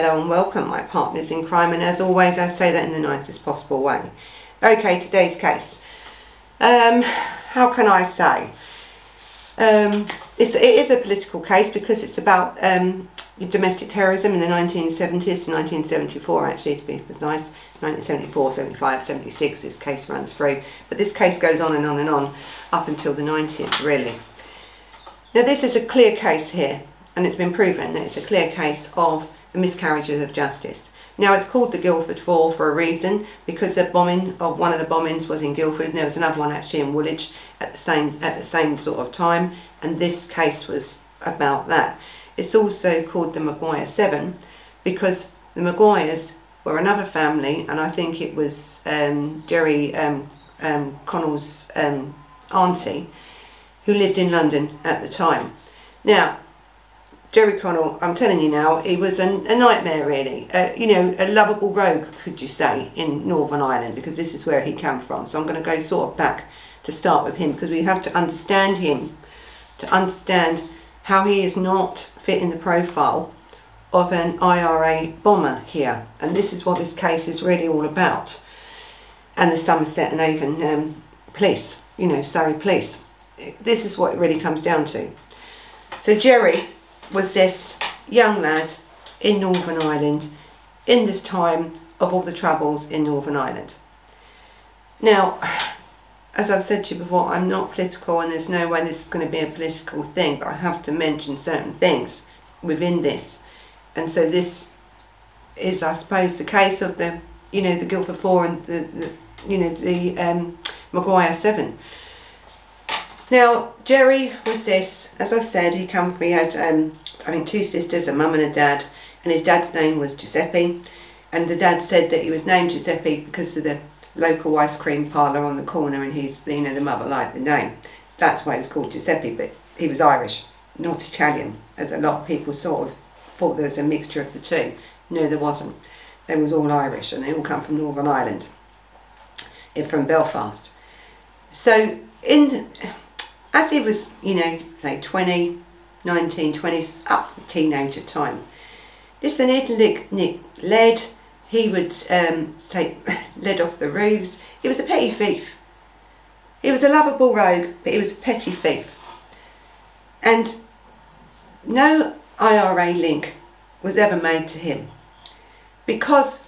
Hello and welcome, my partners in crime, and as always, I say that in the nicest possible way. Okay, today's case. Um, how can I say? Um, it's, it is a political case because it's about um, domestic terrorism in the 1970s, 1974 actually to be nice. 1974, 75, 76 this case runs through. But this case goes on and on and on up until the 90s really. Now this is a clear case here and it's been proven that it's a clear case of miscarriages of justice. Now it's called the Guildford Four for a reason because the bombing of one of the bombings was in Guildford and there was another one actually in Woolwich at the same at the same sort of time and this case was about that. It's also called the Maguire Seven because the Maguires were another family and I think it was um, Gerry um, um, Conlon's um, auntie who lived in London at the time. Now Gerry Conlon, I'm telling you now, he was a, a nightmare really. You know, a lovable rogue, could you say, in Northern Ireland, because this is where he came from. So I'm going to go sort of back to start with him, because we have to understand him, to understand how he is not fit in the profile of an IRA bomber here. And this is what this case is really all about. And the Somerset and Avon um, police, you know, Surrey police. This is what it really comes down to. So Gerry was this young lad in Northern Ireland in this time of all the troubles in Northern Ireland. Now, as I've said to you before, I'm not political and there's no way this is going to be a political thing, but I have to mention certain things within this. And so this is, I suppose, the case of the, you know, the Guildford Four and the, the you know, the um, Maguire Seven. Now, Gerry was this, as I've said, he came from, he had, um, I think, two sisters, a mum and a dad, and his dad's name was Giuseppe. And the dad said that he was named Giuseppe because of the local ice cream parlour on the corner, and he's, you know, the mother liked the name. That's why he was called Giuseppe, but he was Irish, not Italian, as a lot of people sort of thought there was a mixture of the two. No, there wasn't. They was all Irish, and they all come from Northern Ireland, from Belfast. So, in as he was, you know, say 20, 19, 20, up teenager time, this he'd nick lead, he would um, take lead off the roofs. He was a petty thief. He was a lovable rogue, but he was a petty thief. And no IRA link was ever made to him. Because,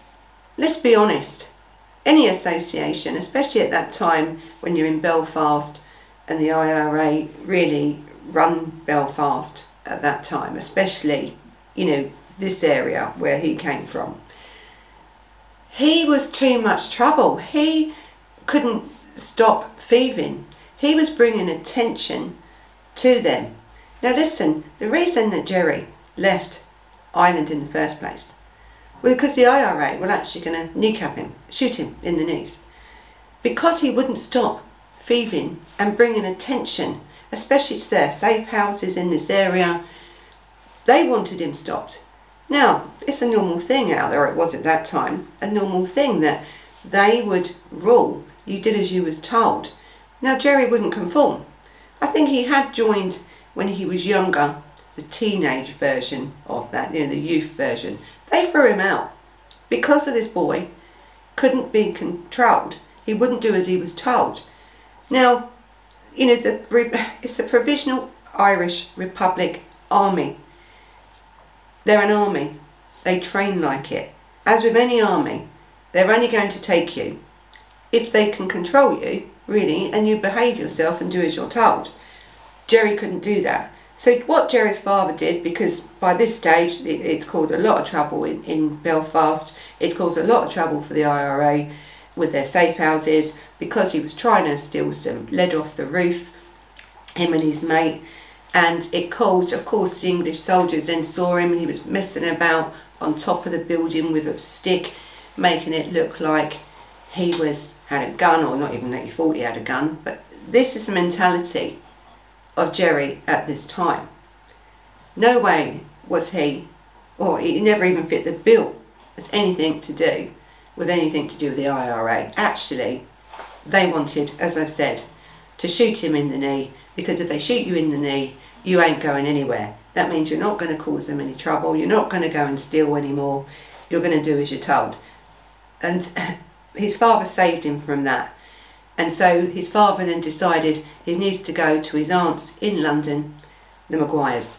let's be honest, any association, especially at that time when you're in Belfast, and the IRA really run Belfast at that time, especially, you know, this area where he came from. He was too much trouble. He couldn't stop thieving. He was bringing attention to them. Now listen, the reason that Gerry left Ireland in the first place was because the IRA were actually going to kneecap him, shoot him in the knees. Because he wouldn't stop thieving and bringing attention, especially to their safe houses in this area. They wanted him stopped. Now, it's a normal thing out there, it was at that time, a normal thing that they would rule. You did as you was told. Now, Gerry wouldn't conform. I think he had joined when he was younger, the teenage version of that, you know, the youth version. They threw him out because of this boy couldn't be controlled. He wouldn't do as he was told. Now, you know, the, it's the Provisional Irish Republic Army. They're an army. They train like it. As with any army, they're only going to take you if they can control you, really, and you behave yourself and do as you're told. Gerry couldn't do that. So what Gerry's father did, because by this stage it, it's caused a lot of trouble in, in Belfast, it caused a lot of trouble for the IRA, with their safe houses because he was trying to steal some lead off the roof, him and his mate. And it caused, of course, the English soldiers then saw him and he was messing about on top of the building with a stick, making it look like he was had a gun, or not even that he thought he had a gun. But this is the mentality of Gerry at this time. No way was he, or he never even fit the bill as anything to do with anything to do with the IRA. Actually, they wanted, as I've said, to shoot him in the knee because if they shoot you in the knee, you ain't going anywhere. That means you're not going to cause them any trouble. You're not going to go and steal anymore. You're going to do as you're told. And his father saved him from that. And so his father then decided he needs to go to his aunt's in London, the Maguires.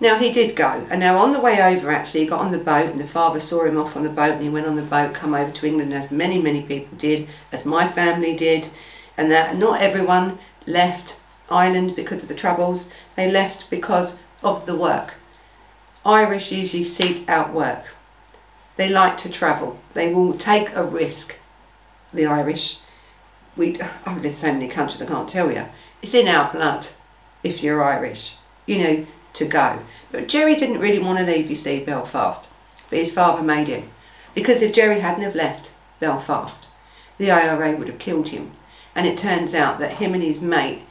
Now he did go, and now on the way over, actually, he got on the boat, and the father saw him off on the boat, and he went on the boat, come over to England, as many, many people did, as my family did, and that not everyone left Ireland because of the troubles. They left because of the work. Irish usually seek out work. They like to travel. They will take a risk. The Irish, we I've lived so many countries I can't tell you. It's in our blood. If you're Irish, you know to go. But Gerry didn't really want to leave, you see, Belfast. But his father made him. Because if Gerry hadn't have left Belfast, the IRA would have killed him. And it turns out that him and his mate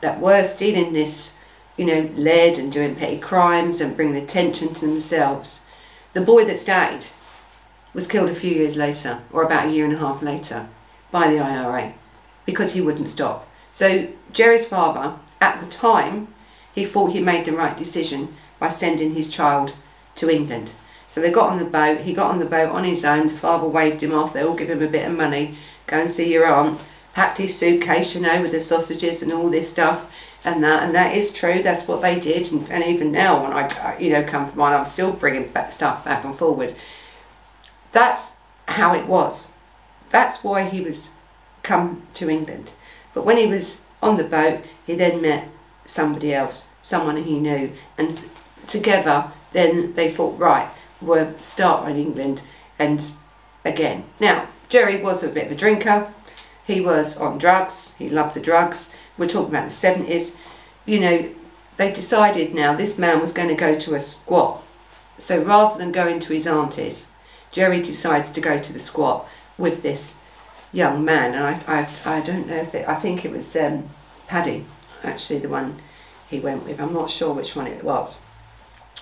that were stealing this, you know, lead and doing petty crimes and bringing attention to themselves, the boy that died was killed a few years later, or about a year and a half later, by the IRA because he wouldn't stop. So Gerry's father, at the time, he thought he made the right decision by sending his child to England. So they got on the boat, he got on the boat on his own, the father waved him off, they all give him a bit of money, go and see your aunt, packed his suitcase, you know, with the sausages and all this stuff and that, and that is true, that's what they did, and, and even now when I, you know, come from mine, I'm still bringing back stuff back and forward. That's how it was. That's why he was come to England. But when he was on the boat, he then met somebody else, someone he knew, and together then they thought, right, we'll start in England and again. Now, Gerry was a bit of a drinker, he was on drugs, he loved the drugs, we're talking about the 70s. You know, they decided now this man was going to go to a squat. So rather than going to his auntie's, Gerry decides to go to the squat with this young man, and I, I, I don't know if it, I think it was um, Paddy actually the one he went with. I'm not sure which one it was.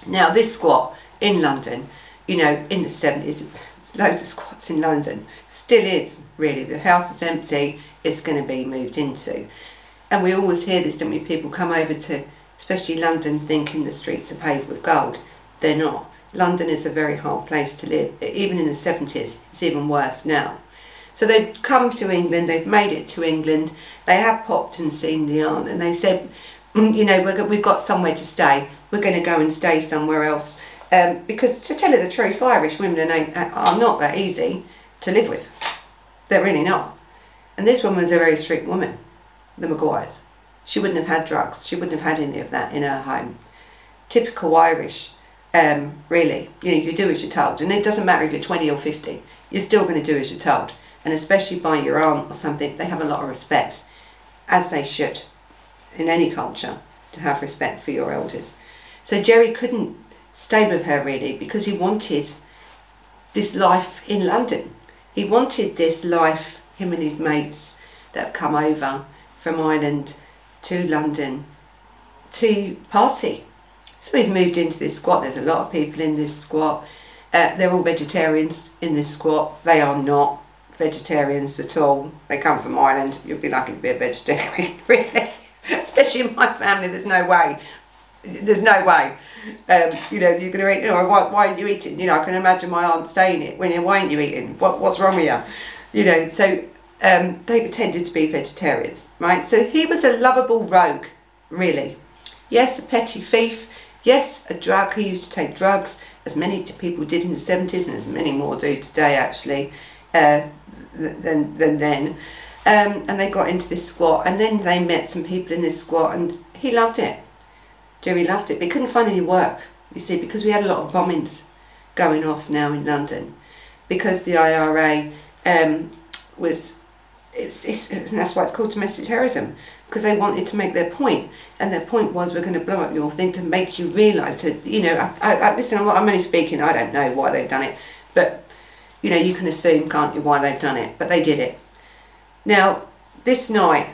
Now this squat in London, you know, in the 70s, loads of squats in London, still is really. The house is empty, it's going to be moved into. And we always hear this, don't we? People come over to, especially London, thinking the streets are paved with gold. They're not. London is a very hard place to live. Even in the 70s, it's even worse now. So they've come to England, they've made it to England, they have popped and seen the aunt, and they said, mm, you know, we have got somewhere to stay. We're going to go and stay somewhere else. Um, because to tell you the truth, Irish women are not that easy to live with. They're really not. And this one was a very strict woman, the Maguires. She wouldn't have had drugs. She wouldn't have had any of that in her home. Typical Irish, um, really. You know, you do as you're told. And it doesn't matter if you're 20 or 50. You're still going to do as you're told and especially by your aunt or something, they have a lot of respect, as they should, in any culture, to have respect for your elders. So Gerry couldn't stay with her really because he wanted this life in London. He wanted this life, him and his mates that have come over from Ireland to London to party. So he's moved into this squat. There's a lot of people in this squat. Uh, they're all vegetarians in this squat. They are not vegetarians at all. They come from Ireland, you'd be lucky to be a vegetarian, really. Especially in my family, there's no way. There's no way. Um, you know, you're going to eat, you know, why, why are you eating? You know, I can imagine my aunt saying it, when why aren't you eating? What, what's wrong with you? You know, so um, they pretended to be vegetarians, right? So he was a lovable rogue, really. Yes, a petty thief. Yes, a drug. He used to take drugs, as many people did in the 70s and as many more do today, actually uh, than, than then. Um, and they got into this squat and then they met some people in this squat and he loved it. Gerry loved it. But he couldn't find any work, you see, because we had a lot of bombings going off now in London. Because the IRA um, was, it's, and that's why it's called domestic terrorism, because they wanted to make their. And their point was, we're going to blow up your thing to make you realise, to, you know, I, I, listen, I'm only speaking, I don't know why they've done it, but you know, you can assume, can't you, why they've done it, but they did it. Now, this night,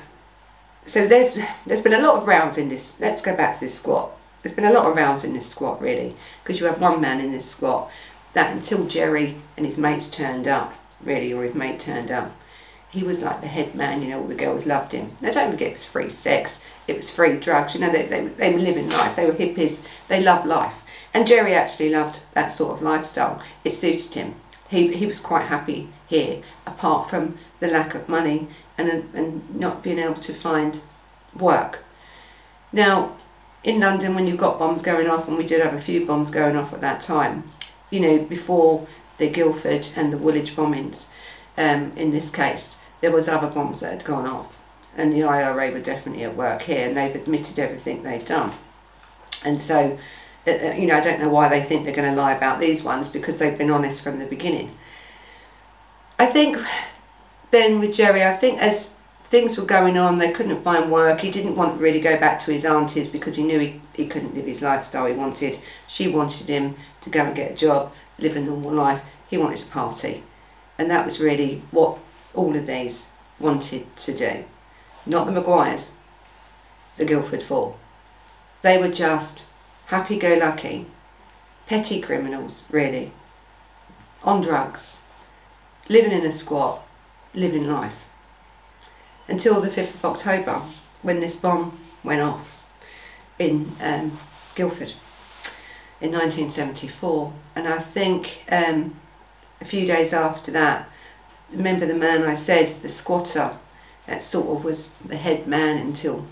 so there's there's been a lot of rows in this. Let's go back to this squat. There's been a lot of rows in this squat, really, because you have one man in this squat that until Gerry and his mates turned up, really, or his mate turned up, he was like the head man, you know, all the girls loved him. Now don't forget it was free sex, it was free drugs, you know, they, they, they were living life, they were hippies, they loved life. And Gerry actually loved that sort of lifestyle. It suited him. He, he was quite happy here, apart from the lack of money and, and not being able to find work. Now, in London, when you've got bombs going off, and we did have a few bombs going off at that time, you know, before the Guildford and the Woolwich bombings, um, in this case, there was other bombs that had gone off. And the IRA were definitely at work here, and they've admitted everything they've done. And so, Uh, you know, I don't know why they think they're going to lie about these ones because they've been honest from the beginning. I think then with Gerry, I think as things were going on, they couldn't find work. He didn't want to really go back to his aunties because he knew he, he couldn't live his lifestyle he wanted. She wanted him to go and get a job, live a normal life. He wanted to party. And that was really what all of these wanted to do. Not the Maguires, the Guildford Four. They were just happy-go-lucky, petty criminals, really, on drugs, living in a squat, living life. Until the 5th of October, when this bomb went off in um, Guildford in 1974. And I think um, a few days after that, remember the man I said, the squatter, that sort of was the head man until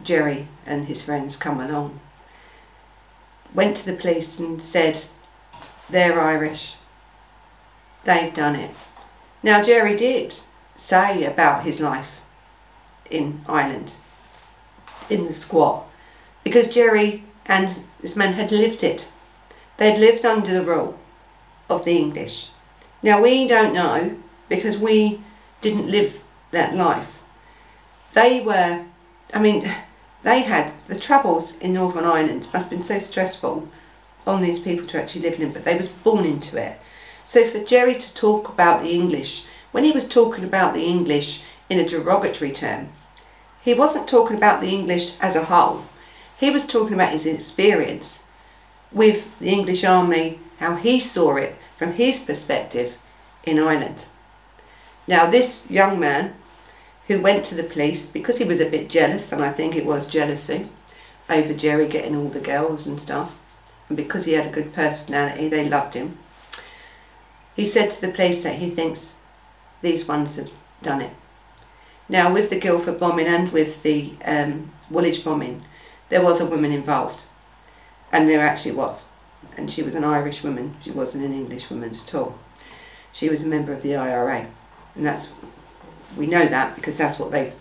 Gerry and his friends come along, went to the police and said, they're Irish, they've done it. Now Gerry did say about his life in Ireland, in the squat, because Gerry and this man had lived it. They'd lived under the rule of the English. Now we don't know because we didn't live that life. They were, I mean, they had the troubles in Northern Ireland must have been so stressful on these people to actually live in it, but they was born into it. So for Gerry to talk about the English, when he was talking about the English in a derogatory term, he wasn't talking about the English as a whole. He was talking about his experience with the English army, how he saw it from his perspective in Ireland. Now this young man who went to the police because he was a bit jealous, and I think it was jealousy, over Gerry getting all the girls and stuff, and because he had a good personality, they loved him. He said to the police that he thinks these ones have done it. Now, with the Guildford bombing and with the um, Woolwich bombing, there was a woman involved, and there actually was, and she was an Irish woman. She wasn't an English woman at all. She was a member of the IRA, and that's we know that because that's what they've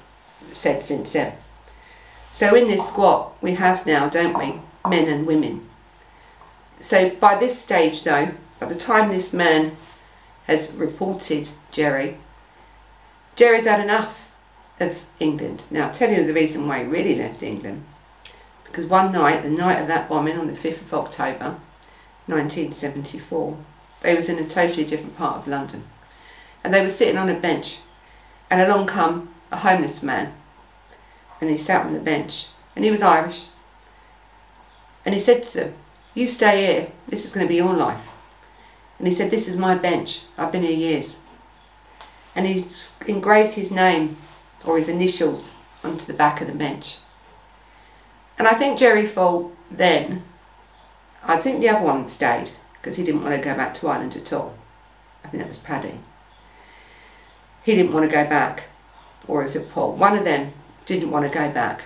said since then. So in this squat, we have now, don't we, men and women. So by this stage, though, by the time this man has reported Gerry, Gerry's had enough of England. Now, I'll tell you the reason why he really left England. Because one night, the night of that bombing on the 5th of October, 1974, they was in a totally different part of London. And they were sitting on a bench and along come a homeless man. And he sat on the bench. And he was Irish. And he said to them you stay here. This is going to be your life. And he said this is my bench. I've been here years. And he engraved his name or his initials onto the back of the bench. And I think Gerry Fall then I think the other one stayed because he didn't want to go back to Ireland at all. I think that was Paddy he didn't want to go back. Or is it Paul? One of them didn't want to go back.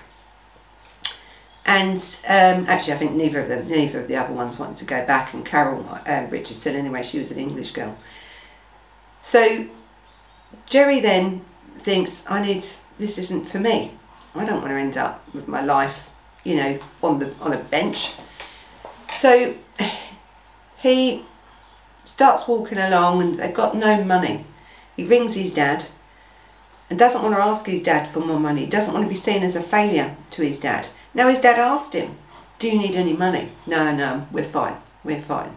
And um, actually, I think neither of them, neither of the other ones wanted to go back. And Carole uh, Richardson, anyway, she was an English girl. So Gerry then thinks, I need, this isn't for me. I don't want to end up with my life, you know, on the on a bench. So he starts walking along, and they've got no money. He rings his dad and doesn't want to ask his dad for more money. He doesn't want to be seen as a failure to his dad. Now his dad asked him, do you need any money? No, no, we're fine, we're fine.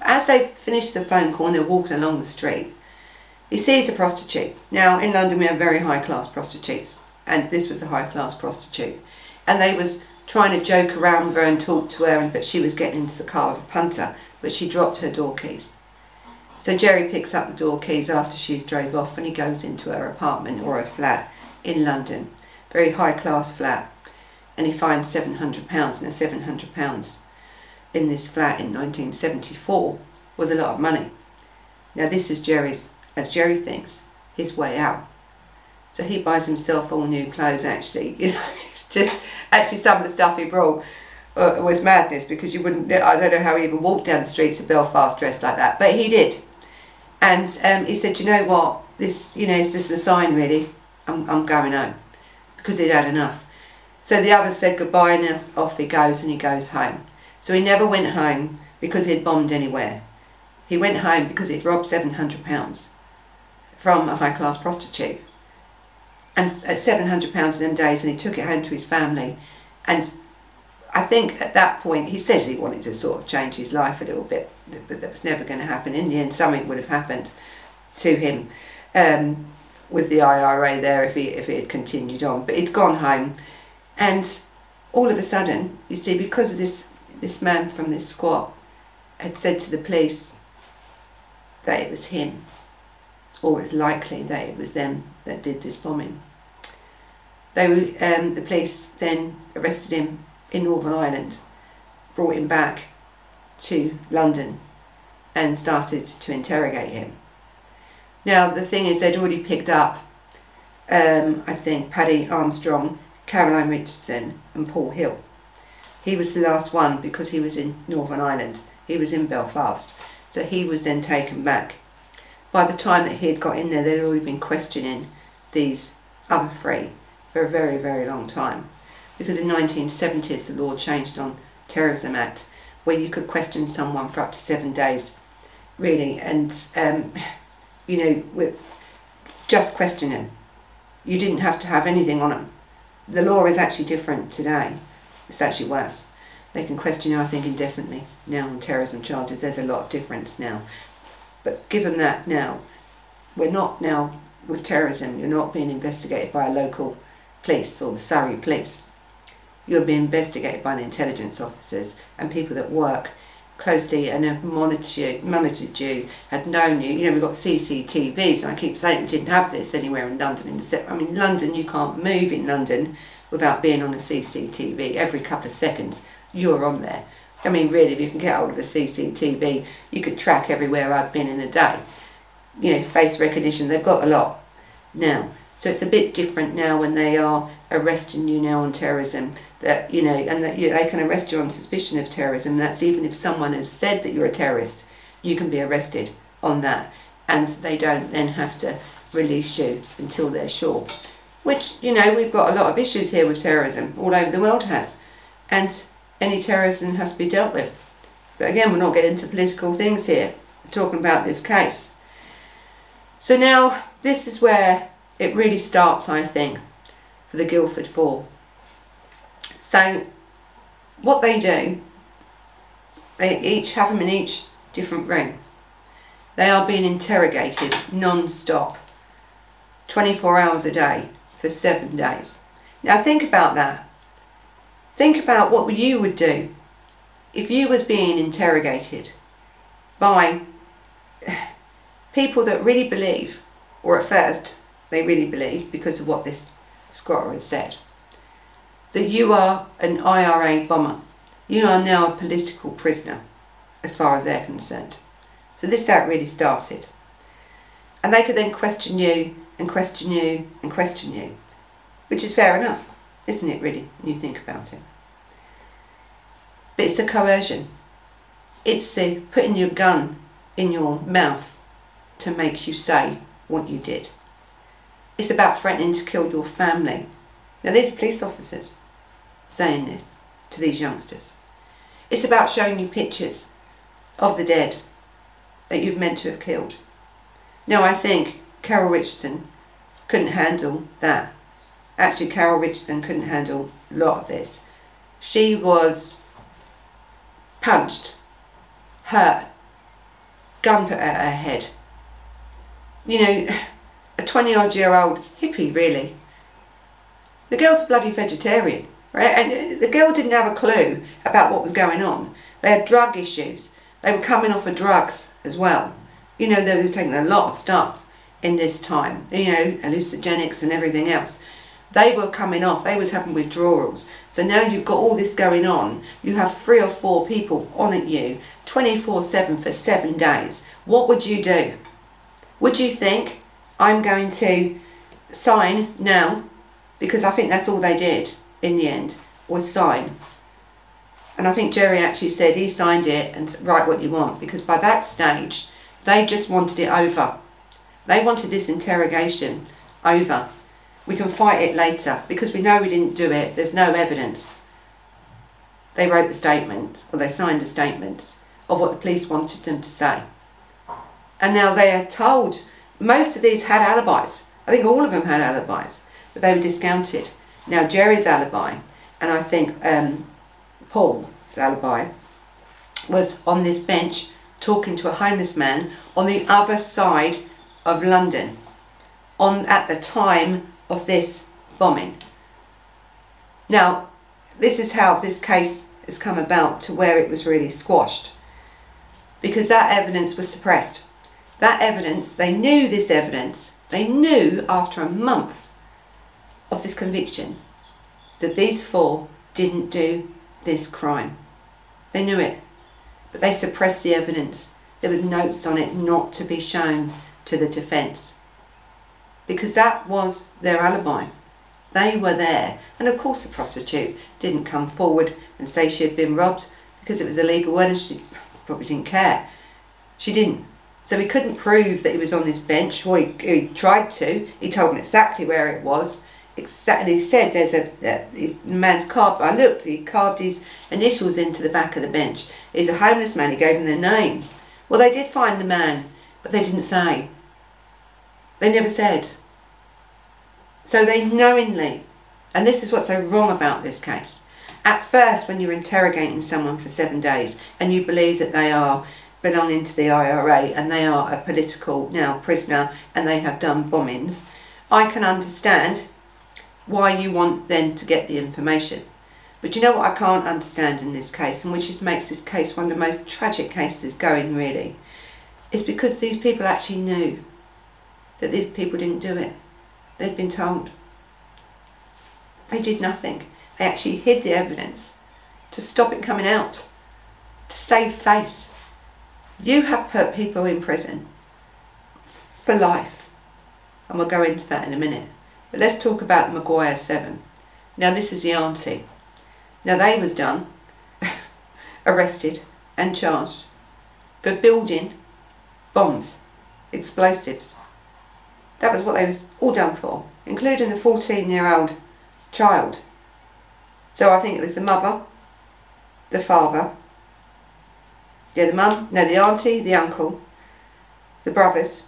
But as they finish the phone call and they're walking along the street, he sees a prostitute. Now in London we have very high class prostitutes and this was a high class prostitute. And they was trying to joke around with her and talk to her but she was getting into the car with a punter but she dropped her door keys. So Gerry picks up the door keys after she's drove off and he goes into her apartment or her flat in London. Very high class flat. And he finds £700 and £700 in this flat in 1974 was a lot of money. Now this is Gerry's, as Gerry thinks, his way out. So he buys himself all new clothes actually. You know, it's just, actually some of the stuff he brought uh, was madness because you wouldn't, I don't know how he even walked down the streets of Belfast dressed like that, but he did. And um, he said, you know what, this, you know, is this a sign really? I'm, I'm going home because he'd had enough. So the others said goodbye and off he goes and he goes home. So he never went home because he'd bombed anywhere. He went home because he'd robbed £700 from a high class prostitute. And at £700 in them days, and he took it home to his family. And I think at that point, he says he wanted to sort of change his life a little bit, but that was never going to happen. In the end, something would have happened to him um, with the IRA there if he, if he had continued on. But he'd gone home, and all of a sudden, you see, because of this, this man from this squat had said to the police that it was him, or it's likely that it was them that did this bombing. They, um, the police then arrested him in Northern Ireland, brought him back to London and started to interrogate him. Now, the thing is, they'd already picked up, um, I think, Paddy Armstrong, Caroline Richardson, and Paul Hill. He was the last one because he was in Northern Ireland. He was in Belfast. So he was then taken back. By the time that he had got in there, they'd already been questioning these other three for a very, very long time because in 1970s the law changed on Terrorism Act where you could question someone for up to seven days, really, and um, you know, just question them. You didn't have to have anything on them. The law is actually different today. It's actually worse. They can question you, I think, indefinitely now on terrorism charges. There's a lot of difference now. But given that now, we're not now with terrorism, you're not being investigated by a local police or the Surrey police you'll be investigated by the intelligence officers and people that work closely and have monitored you, monitored you, had known you. You know, we've got CCTVs, and I keep saying we didn't have this anywhere in London. In I mean, London, you can't move in London without being on a CCTV. Every couple of seconds, you're on there. I mean, really, if you can get hold of a CCTV, you could track everywhere I've been in a day. You know, face recognition, they've got a lot now. So it's a bit different now when they are arresting you now on terrorism that you know and that you, they can arrest you on suspicion of terrorism. That's even if someone has said that you're a terrorist you can be arrested on that. And they don't then have to release you until they're sure. Which you know we've got a lot of issues here with terrorism. All over the world has. And any terrorism has to be dealt with. But again we're not getting into political things here. We're talking about this case. So now this is where it really starts, I think, for the Guildford Four. So, what they do, they each have them in each different room. They are being interrogated non-stop, 24 hours a day for seven days. Now think about that. Think about what you would do if you was being interrogated by people that really believe, or at first they really believe, because of what this squatter has said, that you are an IRA bomber. You are now a political prisoner, as far as they're concerned. So this that really started. And they could then question you, and question you, and question you. Which is fair enough, isn't it really, when you think about it? But it's the coercion. It's the putting your gun in your mouth to make you say what you did. It's about threatening to kill your family. Now, these are police officers saying this to these youngsters. It's about showing you pictures of the dead that you've meant to have killed. Now, I think Carole Richardson couldn't handle that. Actually, Carole Richardson couldn't handle a lot of this. She was punched, hurt, gun put at her head. You know, a 20 odd year old hippie, really. The girl's bloody vegetarian, right? And uh, the girl didn't have a clue about what was going on. They had drug issues. They were coming off of drugs as well. You know, they were taking a lot of stuff in this time, you know, hallucinogenics and everything else. They were coming off, they was having withdrawals. So now you've got all this going on. You have three or four people on at you 24-7 for seven days. What would you do? Would you think, I'm going to sign now, because I think that's all they did in the end, was sign. And I think Gerry actually said he signed it and write what you want, because by that stage, they just wanted it over. They wanted this interrogation over. We can fight it later because we know we didn't do it. There's no evidence. They wrote the statements or they signed the statements of what the police wanted them to say. And now they are told, most of these had alibis. I think all of them had alibis, but they were discounted. Now Gerry's alibi, and I think um, Paul's alibi, was on this bench talking to a homeless man on the other side of London on at the time of this bombing. Now, this is how this case has come about to where it was really squashed because that evidence was suppressed. That evidence, they knew this evidence, they knew after a month of this conviction that these four didn't do this crime. They knew it, but they suppressed the evidence. There was notes on it not to be shown to the defence because that was their alibi. They were there, and of course, the prostitute didn't come forward and say she had been robbed because it was illegal and she probably didn't care. She didn't. So he couldn't prove that he was on this bench, or he, he tried to. He told me exactly where it was. Exactly, he said there's a, a man's carved. I looked, he carved his initials into the back of the bench. He's a homeless man. He gave him their name. Well, they did find the man, but they didn't say. They never said. So they knowingly, and this is what's so wrong about this case. At first, when you're interrogating someone for seven days and you believe that they are belonging to the IRA and they are a political now prisoner and they have done bombings, I can understand why you want them to get the information. But you know what I can't understand in this case, and which just makes this case one of the most tragic cases going really, is because these people actually knew that these people didn't do it. They'd been told. They did nothing. They actually hid the evidence to stop it coming out, to save face. You have put people in prison for life, and we'll go into that in a minute. But let's talk about the Maguire Seven. Now this is the auntie. Now they was done, arrested and charged for building bombs, explosives, that was what they was all done for, including the 14 year old child. So I think it was the mother, the father, yeah, the mum, no, the auntie, the uncle, the brothers,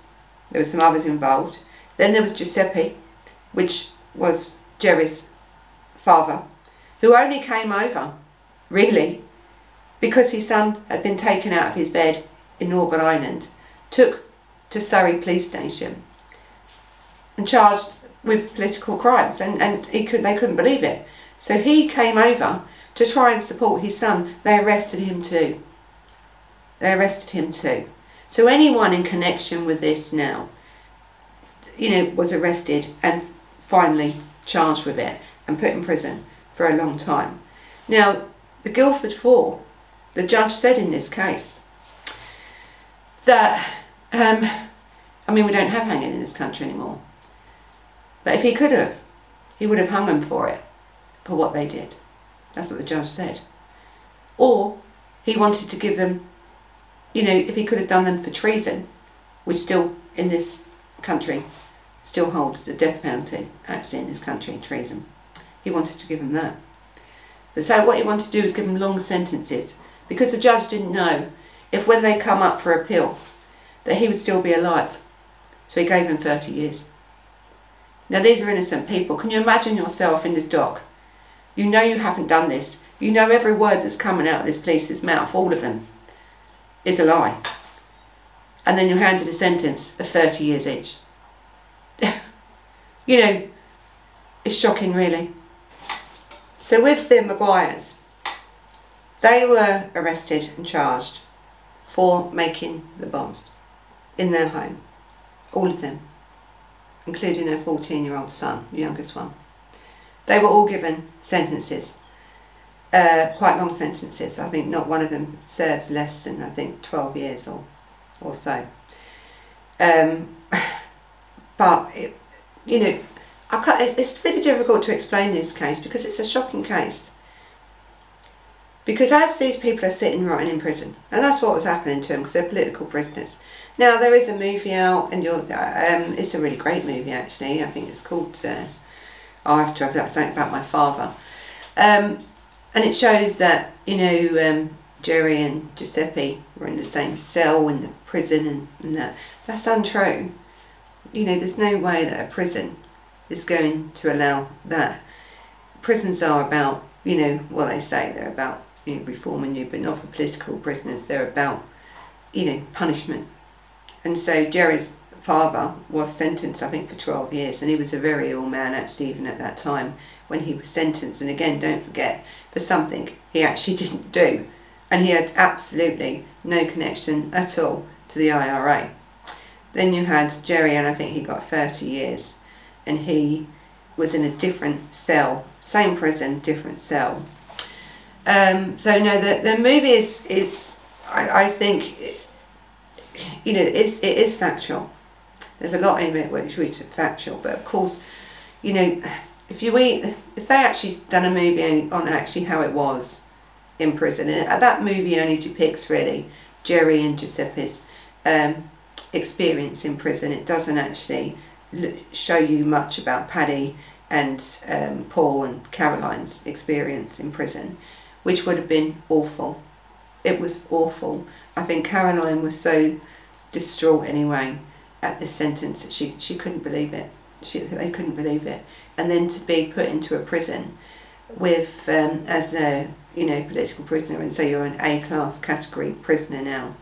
there were some others involved. Then there was Giuseppe, which was Gerry's father, who only came over, really, because his son had been taken out of his bed in Northern Ireland, took to Surrey police station and charged with political crimes, and, and he could, they couldn't believe it. So he came over to try and support his son. They arrested him too. They arrested him too. So anyone in connection with this now, you know, was arrested and finally charged with it and put in prison for a long time. Now, the Guildford Four, the judge said in this case that, um, I mean, we don't have hanging in this country anymore. But if he could have, he would have hung them for it, for what they did. That's what the judge said. Or he wanted to give them, you know, if he could have done them for treason, which still in this country still holds the death penalty, actually in this country, treason. He wanted to give them that. But so what he wanted to do was give them long sentences because the judge didn't know if when they come up for appeal that he would still be alive. So he gave them 30 years. Now these are innocent people. Can you imagine yourself in this dock? You know you haven't done this. You know every word that's coming out of this police's mouth, all of them, is a lie. And then you're handed a sentence of 30 years each. you know, it's shocking really. So with the Maguires, they were arrested and charged for making the bombs. in their home. All of them, including their 14 year old son, the youngest one. They were all given sentences, uh, quite long sentences. I think not one of them serves less than, I think, 12 years or, or so. Um, but, it, you know, I it's really difficult to explain this case because it's a shocking case. Because as these people are sitting rotting in prison, and that's what was happening to them because they're political prisoners. Now there is a movie out, and you're, um, it's a really great movie actually. I think it's called. Uh, oh, I've talked about something about my father, um, and it shows that you know um, Gerry and Giuseppe were in the same cell in the prison, and, and that that's untrue. You know, there's no way that a prison is going to allow that. Prisons are about, you know, what they say they're about you know, reforming you, but not for political prisoners. They're about, you know, punishment. And so Gerry's father was sentenced, I think, for 12 years, and he was a very ill man, actually, even at that time when he was sentenced. And again, don't forget, for something he actually didn't do, and he had absolutely no connection at all to the IRA. Then you had Gerry, and I think he got 30 years, and he was in a different cell, same prison, different cell. Um, so no, the the movie is is I, I think you know it's, it is factual. There's a lot in it which is factual, but of course, you know, if you eat, if they actually done a movie on actually how it was in prison, and that movie only depicts really Gerry and Giuseppe's um, experience in prison. It doesn't actually show you much about Paddy and um, Paul and Caroline's experience in prison which would have been awful. It was awful. I think Caroline was so distraught anyway at this sentence that she, she couldn't believe it. She, they couldn't believe it. And then to be put into a prison with, um, as a, you know, political prisoner and say you're an A-class category prisoner now,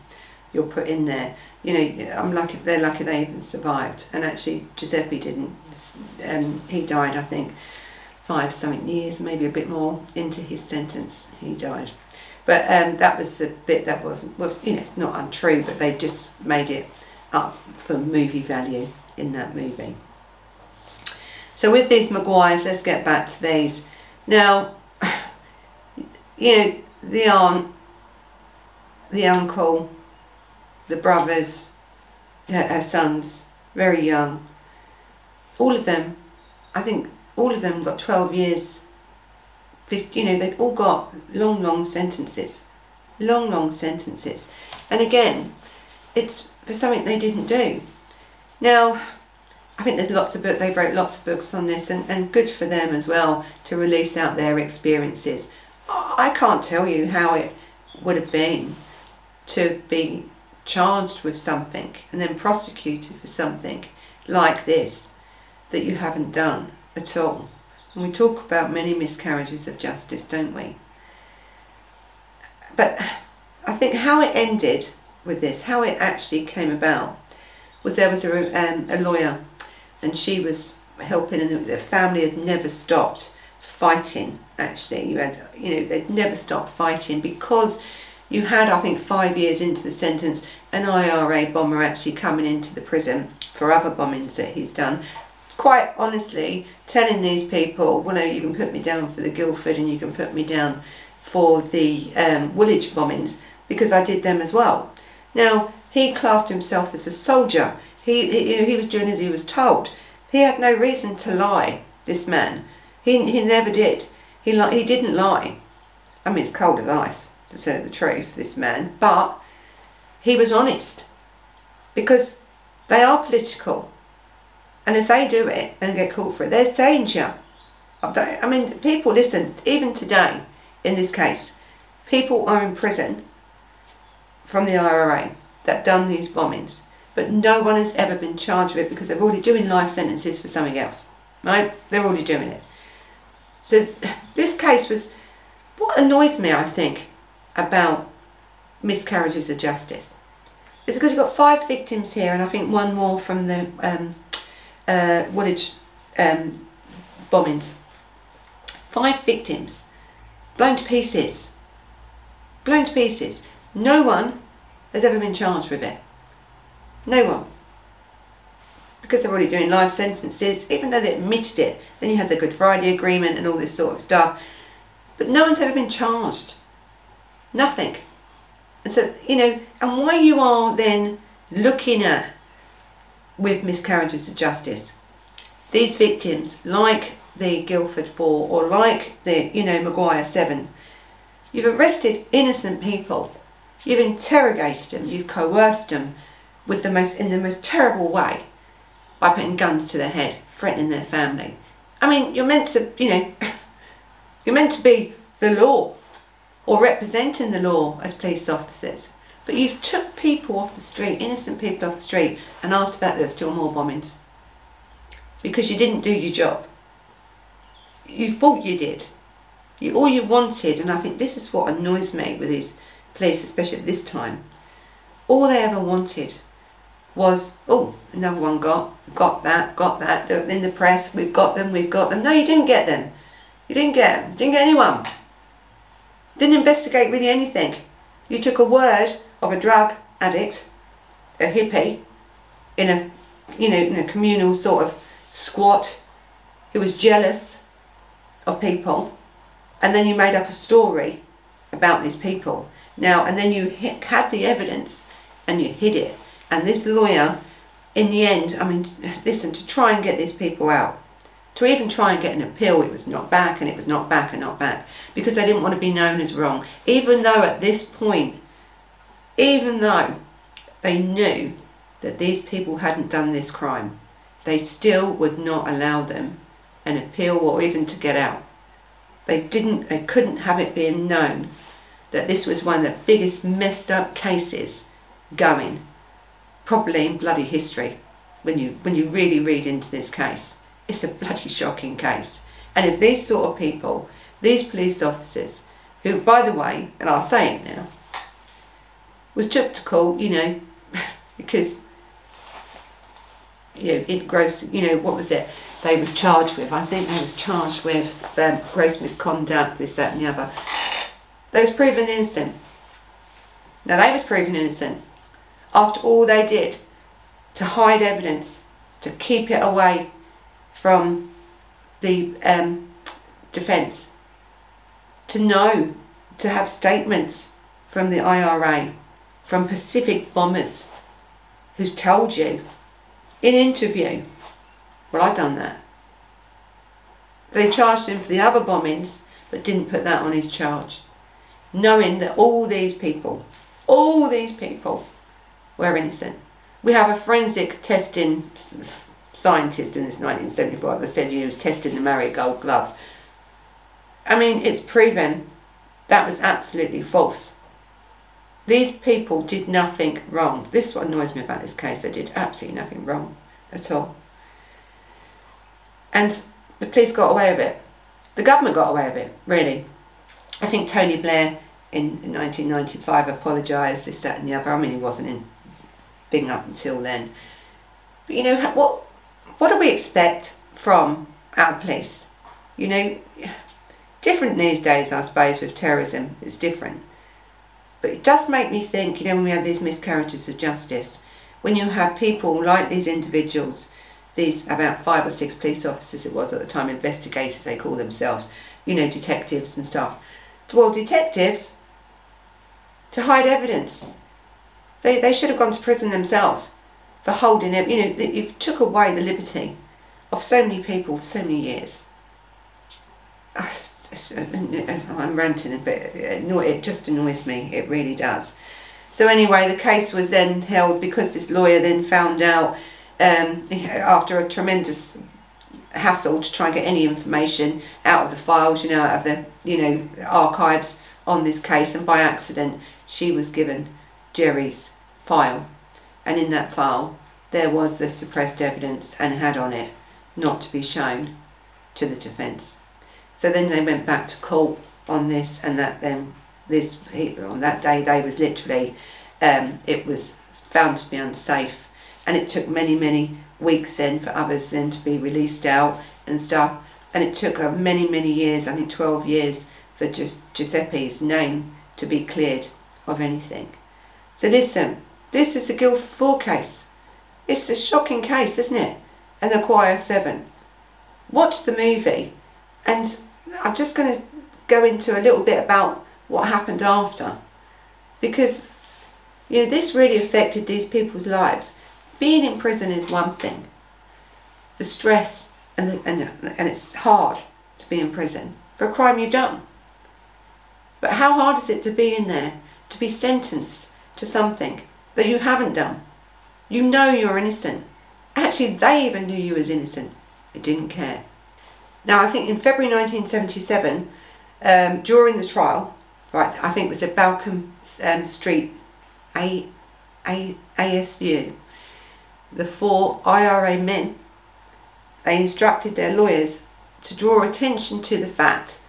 you're put in there. You know, I'm lucky, they're lucky they even survived. And actually Giuseppe didn't, um, he died, I think, five something years, maybe a bit more into his sentence, he died. But um, that was the bit that was was you know not untrue, but they just made it up for movie value in that movie. So with these Maguires, let's get back to these. Now, you know the aunt, the uncle, the brothers, her sons, very young. All of them, I think all of them got 12 years. You know, they've all got long, long sentences. Long, long sentences. And again, it's for something they didn't do. Now, I think there's lots of books, they wrote lots of books on this and, and good for them as well to release out their experiences. I can't tell you how it would have been to be charged with something and then prosecuted for something like this that you haven't done at all. And we talk about many miscarriages of justice, don't we? But I think how it ended with this, how it actually came about, was there was a, um, a lawyer and she was helping and the family had never stopped fighting actually you had you know they'd never stopped fighting because you had I think five years into the sentence an IRA bomber actually coming into the prison for other bombings that he's done quite honestly telling these people, well, no, you can put me down for the Guildford and you can put me down for the um, Woolwich bombings because I did them as well. Now, he classed himself as a soldier. He, he, he was doing as he was told. He had no reason to lie, this man. He, he never did. He, li- he didn't lie. I mean, it's cold as ice, to tell the truth, this man. But he was honest because they are political and if they do it and get caught for it, there's danger. I mean, people, listen, even today, in this case, people are in prison from the IRA that done these bombings, but no one has ever been charged with it because they're already doing life sentences for something else, right? They're already doing it. So this case was, what annoys me, I think, about miscarriages of justice is because you've got five victims here and I think one more from the um, uh, Woolwich um, bombings. Five victims, blown to pieces. Blown to pieces. No one has ever been charged with it. No one. Because they're already doing life sentences, even though they admitted it. Then you had the Good Friday Agreement and all this sort of stuff. But no one's ever been charged. Nothing. And so, you know, and why you are then looking at with miscarriages of justice, these victims, like the Guildford Four or like the, you know, Maguire Seven, you've arrested innocent people, you've interrogated them, you've coerced them with the most in the most terrible way by putting guns to their head, threatening their family. I mean, you're meant to, you know, you're meant to be the law or representing the law as police officers. But you've took people off the street, innocent people off the street, and after that there's still more bombings. Because you didn't do your job. You thought you did. You, all you wanted, and I think this is what annoys me with these police, especially at this time, all they ever wanted was, oh, another one got, got that, got that, in the press, we've got them, we've got them. No, you didn't get them. You didn't get them. Didn't get anyone. Didn't investigate really anything. You took a word of a drug addict, a hippie, in a, you know, in a communal sort of squat, who was jealous of people, and then you made up a story about these people. Now, and then you had the evidence and you hid it. And this lawyer, in the end, I mean, listen, to try and get these people out, to even try and get an appeal, it was not back and it was not back and not back because they didn't want to be known as wrong. Even though at this point, even though they knew that these people hadn't done this crime, they still would not allow them an appeal or even to get out. They didn't, they couldn't have it being known that this was one of the biggest messed up cases going, probably in bloody history, when you, when you really read into this case. It's a bloody shocking case. And if these sort of people, these police officers, who, by the way, and I'll say it now, was took to court, you know, because, you know, it gross, you know, what was it they was charged with? I think they was charged with um, gross misconduct, this, that and the other. They was proven innocent. Now they was proven innocent after all they did to hide evidence, to keep it away from the um, defence, to know, to have statements from the IRA, from Pacific bombers, who's told you in interview, well, I've done that. They charged him for the other bombings, but didn't put that on his charge, knowing that all these people, all these people, were innocent. We have a forensic testing scientist in this 1975 that said he was testing the Marriott gold gloves. I mean, it's proven that was absolutely false. These people did nothing wrong. This is what annoys me about this case. They did absolutely nothing wrong at all. And the police got away with it. The government got away with it, really. I think Tony Blair in, in 1995 apologised, this, that and the other. I mean, he wasn't in Bing up until then. But you know, what what do we expect from our police? You know, different these days, I suppose, with terrorism, it's different. But it does make me think, you know, when we have these miscarriages of justice, when you have people like these individuals, these about five or six police officers it was at the time, investigators they call themselves, you know, detectives and stuff. Well, detectives, to hide evidence. They, they should have gone to prison themselves for holding it. You know, you took away the liberty of so many people for so many years. I'm ranting a bit. It just annoys me. It really does. So anyway, the case was then held because this lawyer then found out um, after a tremendous hassle to try and get any information out of the files, you know, out of the you know archives on this case, and by accident she was given Gerry's file. And in that file there was the suppressed evidence and had on it not to be shown to the defence. So then they went back to court on this and that then this on that day they was literally um, it was found to be unsafe. And it took many many weeks then for others then to be released out and stuff. And it took uh, many many years I think 12 years for just Giuseppe's name to be cleared of anything. So listen this is a Guildford 4 case. It's a shocking case, isn't it? And the Maguire 7. Watch the movie and I'm just going to go into a little bit about what happened after because you know this really affected these people's lives. Being in prison is one thing. The stress and the, and and it's hard to be in prison for a crime you've done. But how hard is it to be in there to be sentenced to something that you haven't done? You know you're innocent. Actually, they even knew you was innocent. They didn't care. Now, I think in February 1977, um, during the trial, right, I think it was at Balcombe um, Street, A, A, ASU, the four IRA men, they instructed their lawyers to draw attention to the fact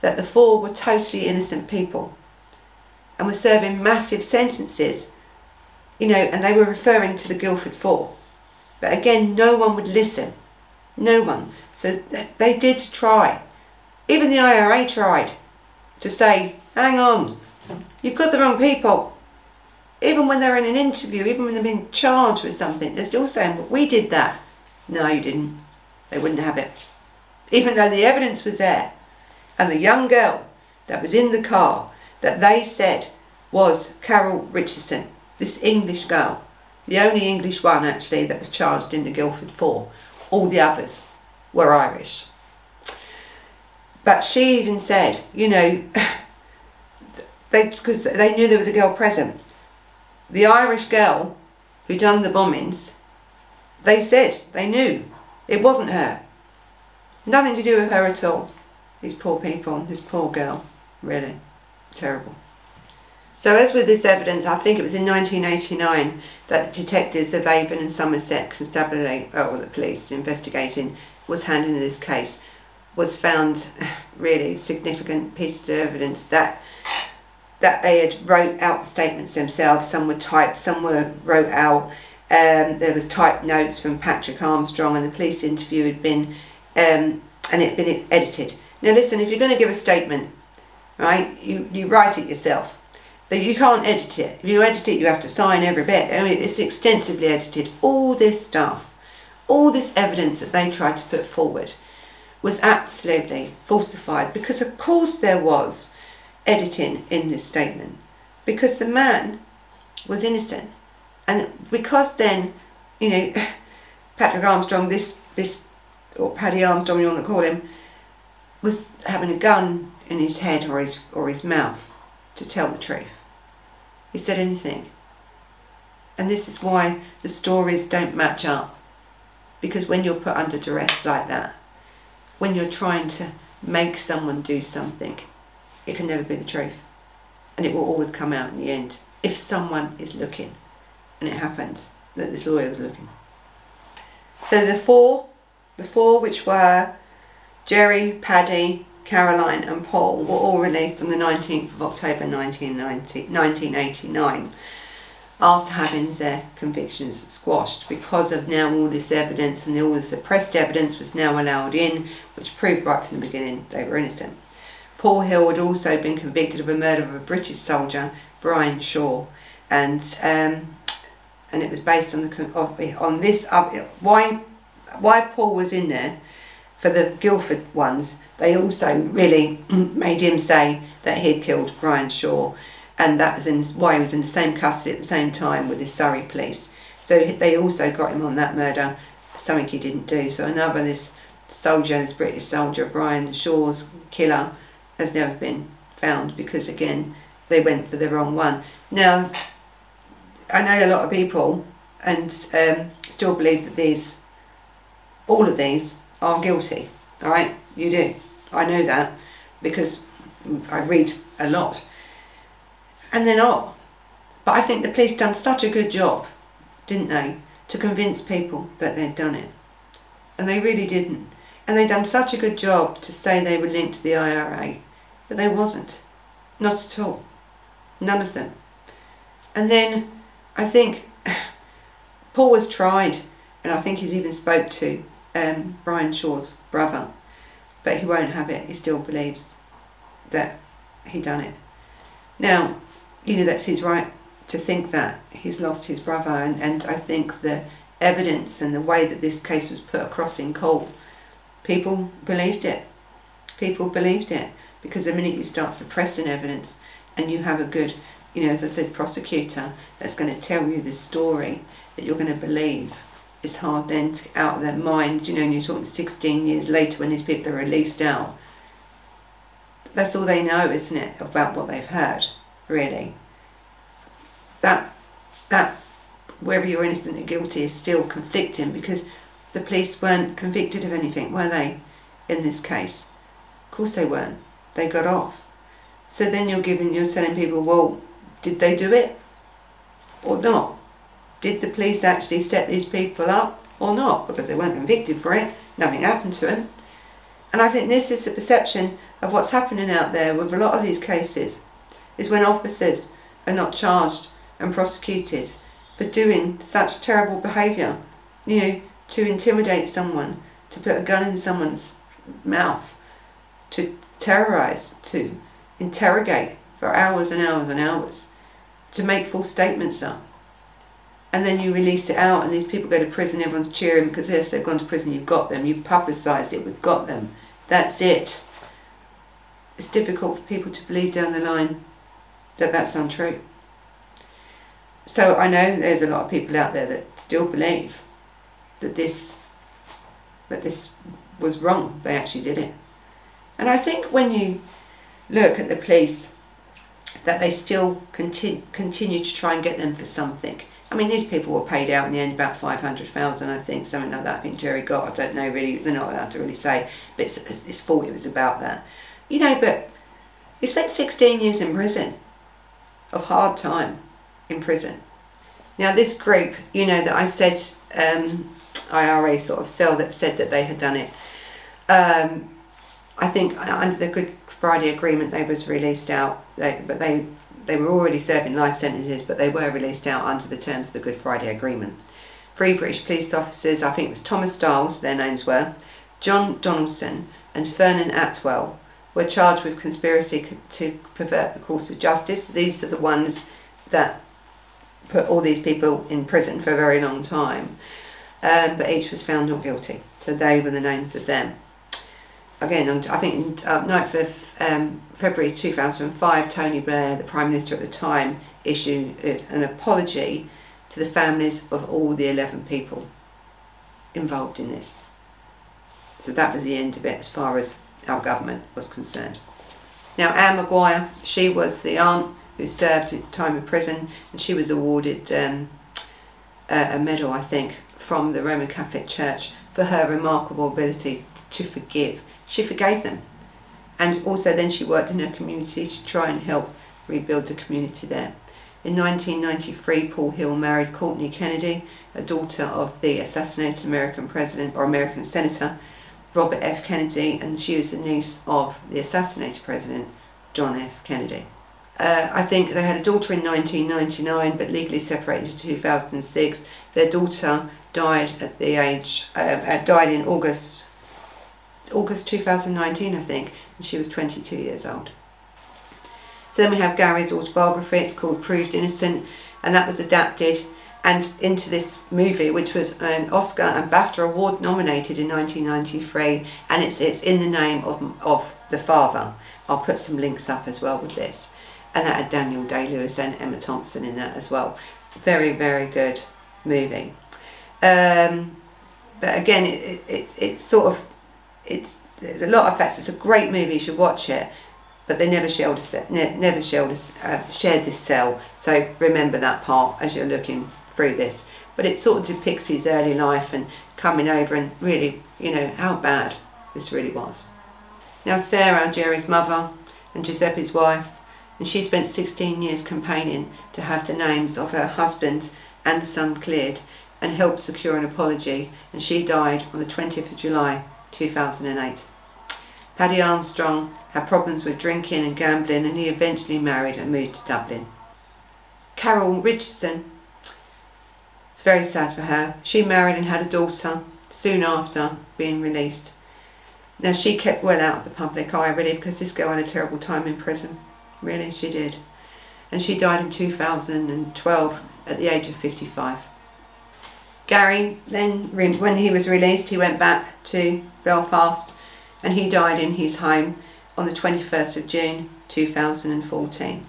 that the four were totally innocent people and were serving massive sentences, you know, and they were referring to the Guildford Four. But again, no one would listen. No one. So they did try. Even the IRA tried to say, hang on, you've got the wrong people. Even when they're in an interview, even when they're being charged with something, they're still saying, but we did that. No, you didn't. They wouldn't have it. Even though the evidence was there. And the young girl that was in the car that they said was Carole Richardson, this English girl. The only English one actually that was charged in the Guildford Four. All the others were Irish. But she even said, you know, they because they knew there was a girl present. The Irish girl who done the bombings, they said they knew it wasn't her. Nothing to do with her at all. These poor people, this poor girl, really terrible. So as with this evidence, I think it was in 1989 that the detectives of Avon and Somerset Constabulary, or the police investigating, was handling this case, was found really significant piece of evidence that that they had wrote out the statements themselves. Some were typed, some were wrote out. Um, there was typed notes from Patrick Armstrong, and the police interview had been um, and it had been edited. Now listen, if you're going to give a statement, right, you, you write it yourself. You can't edit it. If you edit it, you have to sign every bit. I mean, it's extensively edited. All this stuff, all this evidence that they tried to put forward was absolutely falsified because of course there was editing in this statement because the man was innocent and because then you know Patrick Armstrong this this or Paddy Armstrong you want to call him was having a gun in his head or his or his mouth to tell the truth he said anything and this is why the stories don't match up because when you're put under duress like that when you're trying to make someone do something, it can never be the truth. And it will always come out in the end if someone is looking. And it happens that this lawyer was looking. So the four, the four which were Gerry, Paddy, Caroline and Paul were all released on the 19th of October 1990, 1989 after having their convictions squashed because of now all this evidence and all the suppressed evidence was now allowed in which proved right from the beginning they were innocent. Paul Hill had also been convicted of a murder of a British soldier, Brian Shaw, and um, and it was based on the on this uh, why why Paul was in there for the Guildford ones. They also really made him say that he had killed Brian Shaw and that was in, why he was in the same custody at the same time with the Surrey police. So they also got him on that murder, something he didn't do. So another this soldier, this British soldier, Brian Shaw's killer, has never been found because again they went for the wrong one. Now I know a lot of people and um, still believe that these, all of these, are guilty. All right, you do. I know that because I read a lot and they're not. But I think the police done such a good job, didn't they, to convince people that they'd done it. And they really didn't. And they done such a good job to say they were linked to the IRA, but they wasn't. Not at all. None of them. And then I think Paul was tried, and I think he's even spoke to um, Brian Shaw's brother, but he won't have it. He still believes that he done it. Now, you know, that's his right to think that he's lost his brother, and, and I think the evidence and the way that this case was put across in court, people believed it. People believed it because the minute you start suppressing evidence and you have a good, you know, as I said, prosecutor that's going to tell you the story that you're going to believe, it's hard then to out of their mind, you know, and you're talking 16 years later when these people are released out. That's all they know, isn't it, about what they've heard, really. That, that, whether you're innocent or guilty is still conflicting because the police weren't convicted of anything, were they, in this case? Of course they weren't. They got off. So then you're giving, you're telling people, well, did they do it or not? Did the police actually set these people up or not? Because they weren't convicted for it, nothing happened to them. And I think this is the perception of what's happening out there with a lot of these cases, is when officers are not charged and prosecuted for doing such terrible behaviour. You know, to intimidate someone, to put a gun in someone's mouth, to terrorise, to interrogate for hours and hours and hours, to make false statements up and then you release it out and these people go to prison, everyone's cheering because yes, they've gone to prison, you've got them, you've publicised it, we've got them. That's it. It's difficult for people to believe down the line that that's untrue. So I know there's a lot of people out there that still believe that this that this was wrong. They actually did it. And I think when you look at the police, that they still continue, continue to try and get them for something. I mean, these people were paid out in the end about 500,000, I think, something like that. I think Gerry got, I don't know really, they're not allowed to really say, but it's, it's thought it was about that. You know, but he spent 16 years in prison, of hard time in prison. Now, this group, you know, that I said, um, IRA sort of cell that said that they had done it, um, I think under the Good Friday Agreement, they was released out, they, but they they were already serving life sentences, but they were released out under the terms of the Good Friday Agreement. Three British police officers, I think it was Thomas Stiles, their names were, John Donaldson, and Vernon Attwell, were charged with conspiracy to pervert the course of justice. These are the ones that put all these people in prison for a very long time, um, but each was found not guilty. So they were the names of them. Again, I think uh, 9th of um, February 2005, Tony Blair, the Prime Minister at the time, issued an apology to the families of all the 11 people involved in this. So that was the end of it as far as our government was concerned. Now, Anne Maguire, she was the aunt who served time in prison and she was awarded um, a, a medal, I think, from the Roman Catholic Church for her remarkable ability to forgive. She forgave them and also then she worked in her community to try and help rebuild the community there. In 1993, Paul Hill married Courtney Kennedy, a daughter of the assassinated American president or American senator Robert F. Kennedy, and she was the niece of the assassinated president John F. Kennedy. Uh, I think they had a daughter in 1999, but legally separated in 2006. Their daughter died at the age, uh, uh died in August August 2019, I think, and she was 22 years old. So then we have Gary's autobiography, it's called Proved Innocent, and that was adapted and into this movie, which was an Oscar and BAFTA award nominated in 1993, and it's, it's in the name of, of the father. I'll put some links up as well with this. And that had Daniel Day-Lewis and Emma Thompson in that as well. Very, very good movie. Um, but again, it, it, it, it's sort of it's there's a lot of facts. It's a great movie. You should watch it. But they never shared a, never shared a, uh, shared this cell. So remember that part as you're looking through this. But it sort of depicts his early life and coming over and really, you know, how bad this really was. Now Sarah, Gerry's mother, and Giuseppe's wife, and she spent 16 years campaigning to have the names of her husband and son cleared and helped secure an apology. And she died on the 20th of July 2008. Paddy Armstrong had problems with drinking and gambling and he eventually married and moved to Dublin. Carole Richardson, it's very sad for her. She married and had a daughter soon after being released. Now she kept well out of the public eye really because this girl had a terrible time in prison. Really, she did. and she died in 2012 at the age of 55. Gary then, when he was released, he went back to Belfast and he died in his home on the 21st of June 2014.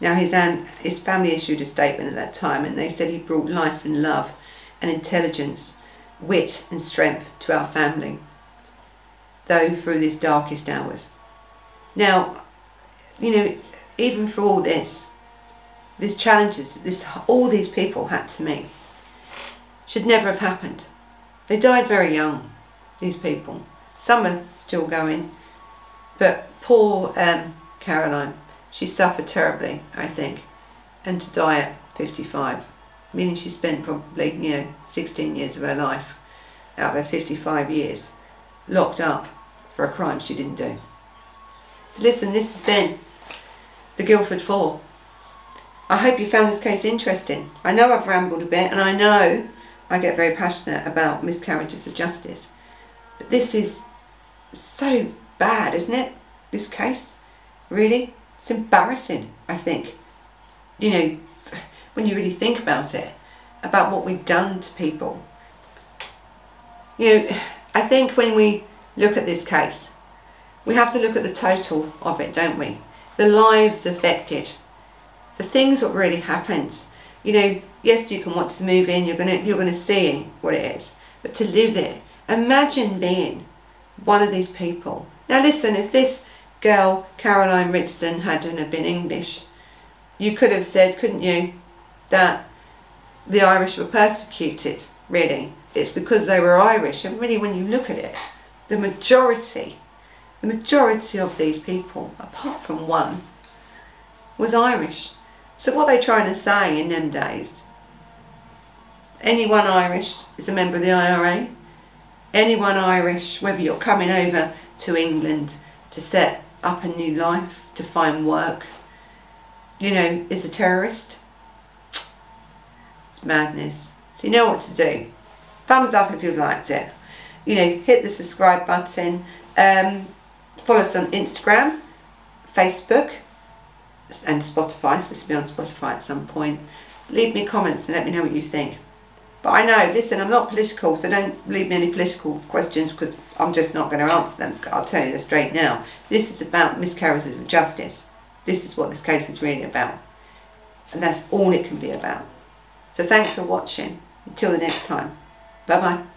Now his, his family issued a statement at that time and they said he brought life and love and intelligence, wit and strength to our family, though through these darkest hours. Now, you know, even for all this, these challenges, this all these people had to meet, should never have happened. They died very young, these people. Some are still going, but poor um, Caroline, she suffered terribly, I think, and to die at 55, meaning she spent probably, you know, 16 years of her life out of her 55 years locked up for a crime she didn't do. So listen, this has been the Guildford Four. I hope you found this case interesting. I know I've rambled a bit and I know I get very passionate about miscarriages of justice. But this is so bad, isn't it? This case? Really? It's embarrassing, I think. You know, when you really think about it, about what we've done to people. You know, I think when we look at this case, we have to look at the total of it, don't we? The lives affected, the things that really happens. You know, yes, you can watch the movie and you're gonna you're gonna see what it is, but to live it, imagine being one of these people. Now, listen, if this girl Caroline Richardson hadn't have been English, you could have said, couldn't you, that the Irish were persecuted. Really, it's because they were Irish, and really, when you look at it, the majority the majority of these people, apart from one, was Irish. So what are they trying to say in them days? Anyone Irish is a member of the IRA. Anyone Irish, whether you're coming over to England to set up a new life, to find work, you know, is a terrorist. It's madness. So you know what to do. Thumbs up if you liked it. You know, hit the subscribe button. Um, Follow us on Instagram, Facebook, and Spotify. So this will be on Spotify at some point. Leave me comments and let me know what you think. But I know, listen, I'm not political, so don't leave me any political questions because I'm just not going to answer them. I'll tell you that straight now. This is about miscarriages of justice. This is what this case is really about. And that's all it can be about. So thanks for watching. Until the next time. Bye bye.